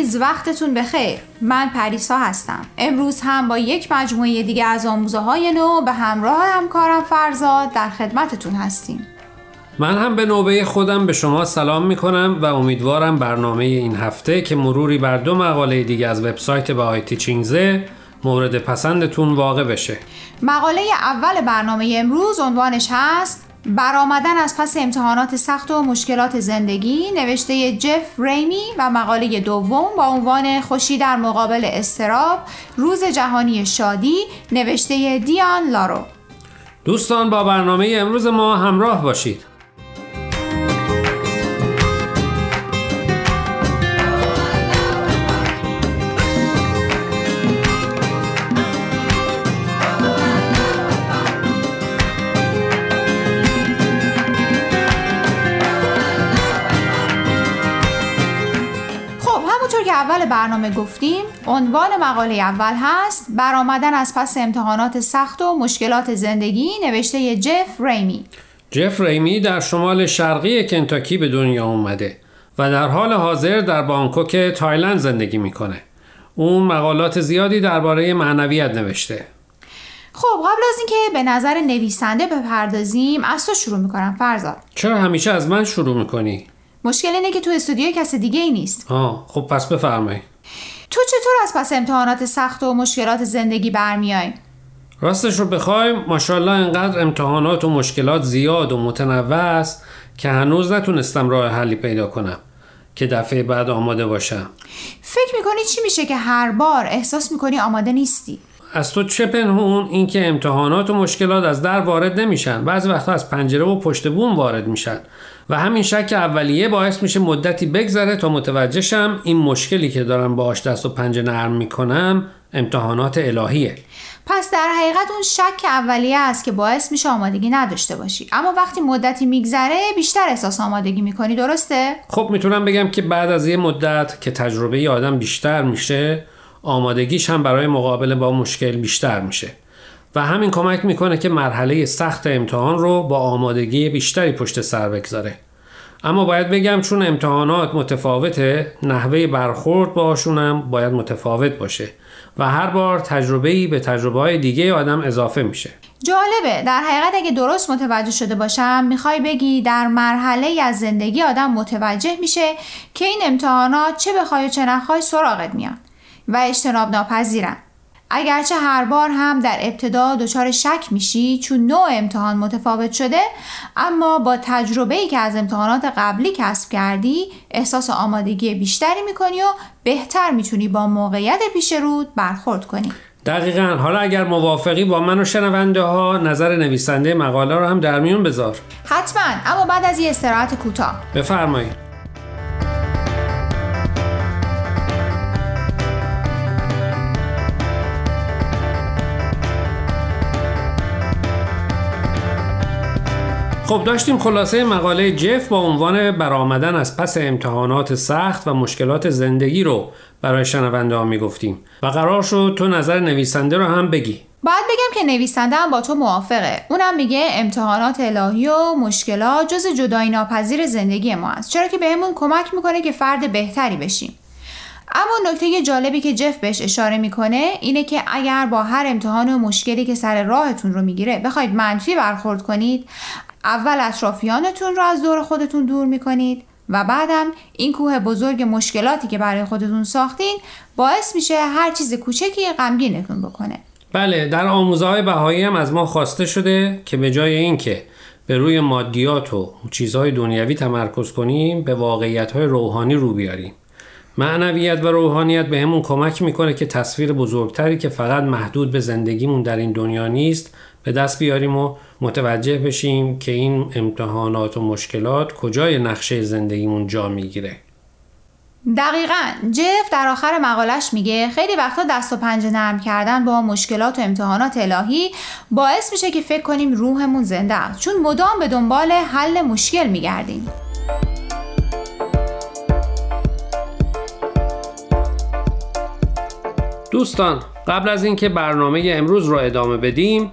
عزیز وقتتون بخیر. من پریسا هستم. امروز هم با یک مجموعه دیگه از آموزه های نو به همراه همکارم فرزاد در خدمتتون هستیم. من هم به نوبه خودم به شما سلام می کنم و امیدوارم برنامه این هفته که مروری بر دو مقاله دیگه از وبسایت بهای تیچینگزه مورد پسندتون واقع بشه. مقاله اول برنامه امروز عنوانش هست برآمدن از پس امتحانات سخت و مشکلات زندگی نوشته جف ریمی و مقاله دوم با عنوان خوشی در مقابل استراب روز جهانی شادی نوشته دیان لارو. دوستان با برنامه امروز ما همراه باشید. اول برنامه گفتیم. عنوان مقاله اول هست برآمدن از پس امتحانات سخت و مشکلات زندگی نوشته جف ریمی. جف ریمی در شمال شرقی کنتاکی به دنیا اومده و در حال حاضر در بانکوک تایلند زندگی می‌کنه. اون مقالات زیادی درباره معنویت نوشته. خب قبل از اینکه به نظر نویسنده بپردازیم از تو شروع می‌کنم فرزاد. چرا همیشه از من شروع می‌کنی؟ مشکل اینه که تو استودیو کس دیگه ای نیست آه خب پس بفرمایید تو چطور از پس امتحانات سخت و مشکلات زندگی برمیای؟ راستش رو بخوایم ماشاءالله انقدر امتحانات و مشکلات زیاد و متنوع است که هنوز نتونستم راه حلی پیدا کنم که دفعه بعد آماده باشم فکر می‌کنی چی میشه که هر بار احساس می‌کنی آماده نیستی؟ از تو چه پنهون اینکه امتحانات و مشکلات از در وارد نمیشن بعضی وقتا از پنجره و پشت بوم وارد میشن و همین شک اولیه باعث میشه مدتی بگذره تا متوجه شم این مشکلی که دارم باهاش دست و پنجه نرم می‌کنم امتحانات الهیه. پس در حقیقت اون شک اولیه است که باعث میشه آمادگی نداشته باشی. اما وقتی مدتی میگذره بیشتر احساس آمادگی می‌کنی درسته؟ خب می‌تونم بگم که بعد از یه مدت که تجربه آدم بیشتر میشه آمادگیش هم برای مقابله با مشکل بیشتر میشه. و همین کمک می‌کنه که مرحله سخت امتحان رو با آمادگی بیشتری پشت سر بگذاره. اما باید بگم چون امتحانات متفاوته نحوه برخورد باشونم باید متفاوت باشه و هر بار تجربه‌ای به تجربه های دیگه آدم اضافه میشه. جالبه. در حقیقت اگه درست متوجه شده باشم می‌خوای بگی در مرحله از زندگی آدم متوجه میشه که این امتحانات چه بخوای و چه نخوای سراغت میان و اجتناب ناپذیرن اگرچه هر بار هم در ابتدا دچار شک میشی چون نوع امتحان متفاوت شده اما با تجربه ای که از امتحانات قبلی کسب کردی احساس آمادگی بیشتری می‌کنی و بهتر می‌تونی با موقعیت پیش رود برخورد کنی. دقیقا. حالا اگر موافقی با من و شنونده ها نظر نویسنده مقاله رو هم در میون بذار. حتما. اما بعد از یه استراحت کوتاه. بفرمایید. خب داشتیم خلاصه مقاله جف با عنوان برآمدن از پس امتحانات سخت و مشکلات زندگی رو برای شنونده ها می‌گفتیم و قرار شد تو نظر نویسنده رو هم بگی. باید بگم که نویسنده هم با تو موافقه. اونم میگه امتحانات الهی و مشکلات جز جدایی ناپذیر زندگی ما است. چرا که بهمون کمک می‌کنه که فرد بهتری بشیم. اما نکته جالبی که جف بهش اشاره می‌کنه اینه که اگر با هر امتحان و مشکلی که سر راهتون رو می‌گیره بخواید منفی برخورد کنید اول اطرافیانتون رو از دور خودتون دور می‌کنید و بعدم این کوه بزرگ مشکلاتی که برای خودتون ساختین باعث میشه هر چیز کوچکی غمگینتون بکنه. بله در آموزه های بهایی هم از ما خواسته شده که به جای اینکه به روی مادیات و چیزهای دنیوی تمرکز کنیم به واقعیت های روحانی رو بیاریم. معنویت و روحانیت به همون کمک می‌کنه که تصویر بزرگتری که فقط محدود به زندگیمون در این دنیا نیست به دست بیاریم و متوجه بشیم که این امتحانات و مشکلات کجای نقشه زندگیمون جا می‌گیره. دقیقا. جف در آخر مقالش میگه خیلی وقتا دست و پنجه نرم کردن با مشکلات و امتحانات الهی باعث میشه که فکر کنیم روحمون زنده است. چون مدام به دنبال حل مشکل میگردیم. دوستان قبل از اینکه برنامه امروز رو ادامه بدیم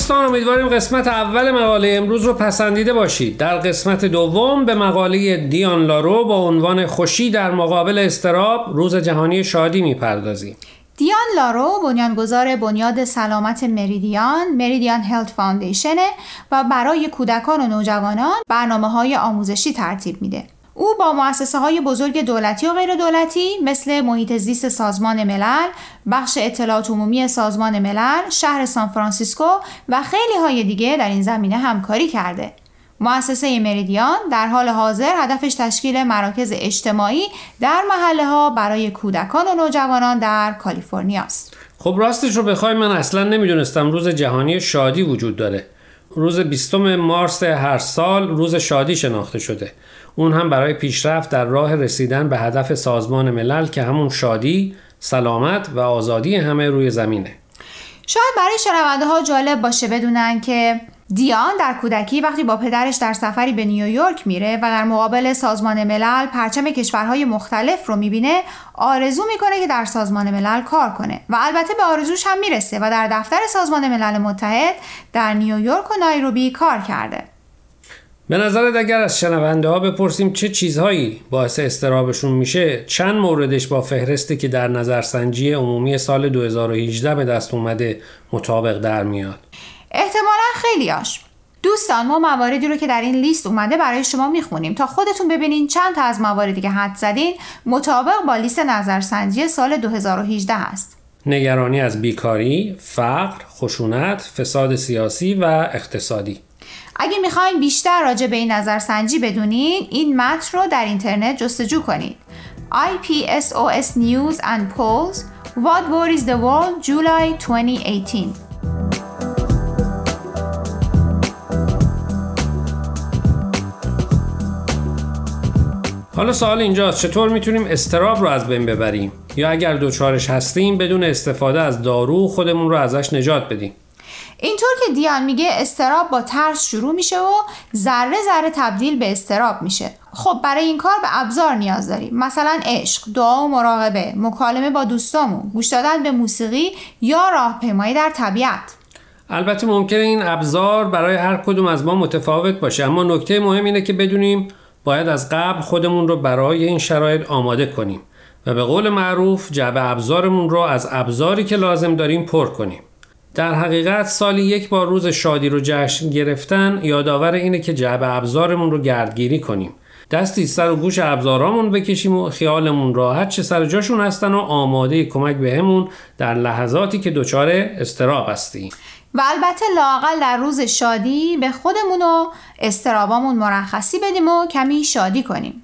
دوستان امیدواریم قسمت اول مقاله امروز رو پسندیده باشید. در قسمت دوم به مقاله دیان لارو با عنوان خوشی در مقابل اضطراب روز جهانی شادی می‌پردازیم. دیان لارو بنیانگذار بنیاد سلامت مریدیان Meridian Health Foundation و برای کودکان و نوجوانان برنامه های آموزشی ترتیب میده. او با مؤسسه های بزرگ دولتی و غیر دولتی مثل محیط زیست سازمان ملل، بخش اطلاعات عمومی سازمان ملل، شهر سان فرانسیسکو و خیلی های دیگه در این زمینه همکاری کرده. مؤسسه مریدیان در حال حاضر هدفش تشکیل مراکز اجتماعی در محله ها برای کودکان و نوجوانان در کالیفرنیا است. خب راستش رو بخوای من اصلا نمی‌دونستم روز جهانی شادی وجود داره. روز 20 مارس هر سال روز شادی شناخته شده. اون هم برای پیشرفت در راه رسیدن به هدف سازمان ملل که همون شادی، سلامت و آزادی همه روی زمینه. شاید برای شنونده ها جالب باشه بدونن که دیان در کودکی وقتی با پدرش در سفری به نیویورک میره و در مقابل سازمان ملل پرچم کشورهای مختلف رو می‌بینه آرزو می‌کنه که در سازمان ملل کار کنه و البته به آرزوش هم می‌رسه و در دفتر سازمان ملل متحد در نیویورک و نایروبی کار کرده. به نظرت اگر از شنونده ها بپرسیم چه چیزهایی باعث استرابشون میشه چند موردش با فهرستی که در نظرسنجی عمومی سال 2018 به دست اومده مطابق در میاد؟ احتمالا خیلیاش. دوستان ما مواردی رو که در این لیست اومده برای شما می‌خونیم. تا خودتون ببینین چند تا از مواردی که حد زدین مطابق با لیست نظرسنجی سال 2018 هست. نگرانی از بیکاری، فقر، خشونت، فساد سیاسی و اقتصادی. اگه می‌خواین بیشتر راجع به این نظرسنجی بدونین این متن رو در اینترنت جستجو کنید IPSOS News and Polls. What Worries the World? July 2018 حالا سوال اینجاست چطور می‌تونیم استراب رو از بین ببریم؟ یا اگر دوچارش هستیم بدون استفاده از دارو خودمون رو ازش نجات بدیم؟ اینطور که دیان میگه استراب با ترس شروع میشه و ذره ذره تبدیل به استراب میشه. خب برای این کار به ابزار نیاز داریم. مثلا عشق دعا و مراقبه مکالمه با دوستامون گوش دادن به موسیقی یا راهپیمایی در طبیعت. البته ممکنه این ابزار برای هر کدوم از ما متفاوت باشه اما نکته مهم اینه که بدونیم باید از قبل خودمون رو برای این شرایط آماده کنیم و به قول معروف جعبه ابزارمون رو از ابزاری که لازم داریم پر کنیم. در حقیقت سالی یک بار روز شادی رو جشن گرفتن یادآور اینه که جعبه ابزارمون رو گردگیری کنیم. دستی سر و گوش ابزارامون بکشیم و خیالمون راحت چه سر جاشون هستن و آماده کمک بهمون در لحظاتی که دچار استراب هستیم. و البته لاقل در روز شادی به خودمون و استرابامون مرخصی بدیم و کمی شادی کنیم.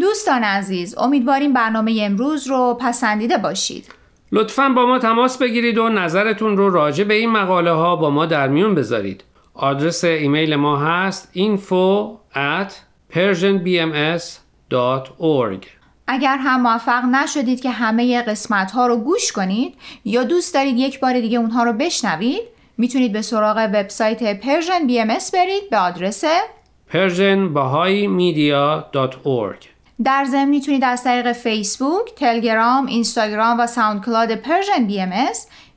دوستان عزیز امیدواریم برنامه امروز رو پسندیده باشید. لطفا با ما تماس بگیرید و نظرتون رو راجع به این مقاله ها با ما در میون بذارید. آدرس ایمیل ما هست info persianbms.org اگر هم موفق نشدید که همه قسمت ها رو گوش کنید یا دوست دارید یک بار دیگه اونها رو بشنوید می‌تونید به سراغ وبسایت Persian BMS برید به آدرس persianbahaimedia.org در ضمن می‌تونید از طریق فیسبوک، تلگرام، اینستاگرام و SoundCloud Persian BMS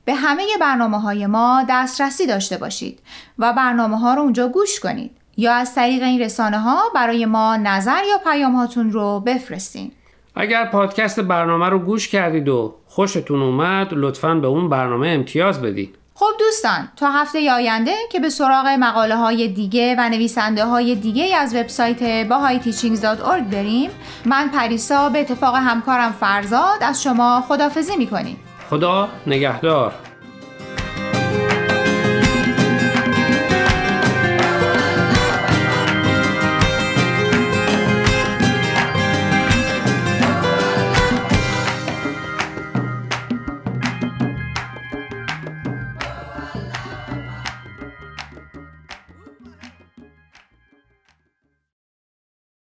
به همه برنامه های ما دسترسی داشته باشید و برنامه ها رو اونجا گوش کنید. یا از طریق این رسانه ها برای ما نظر یا پیام هاتون رو بفرستین. اگر پادکست برنامه رو گوش کردید و خوشتون اومد لطفا به اون برنامه امتیاز بدید. خب دوستان تا هفته آینده که به سراغ مقاله های دیگه و نویسنده های دیگه از وبسایت bahayteachings.org بریم من پریسا به اتفاق همکارم فرزاد از شما خدافزی می‌کنیم خدا نگهدار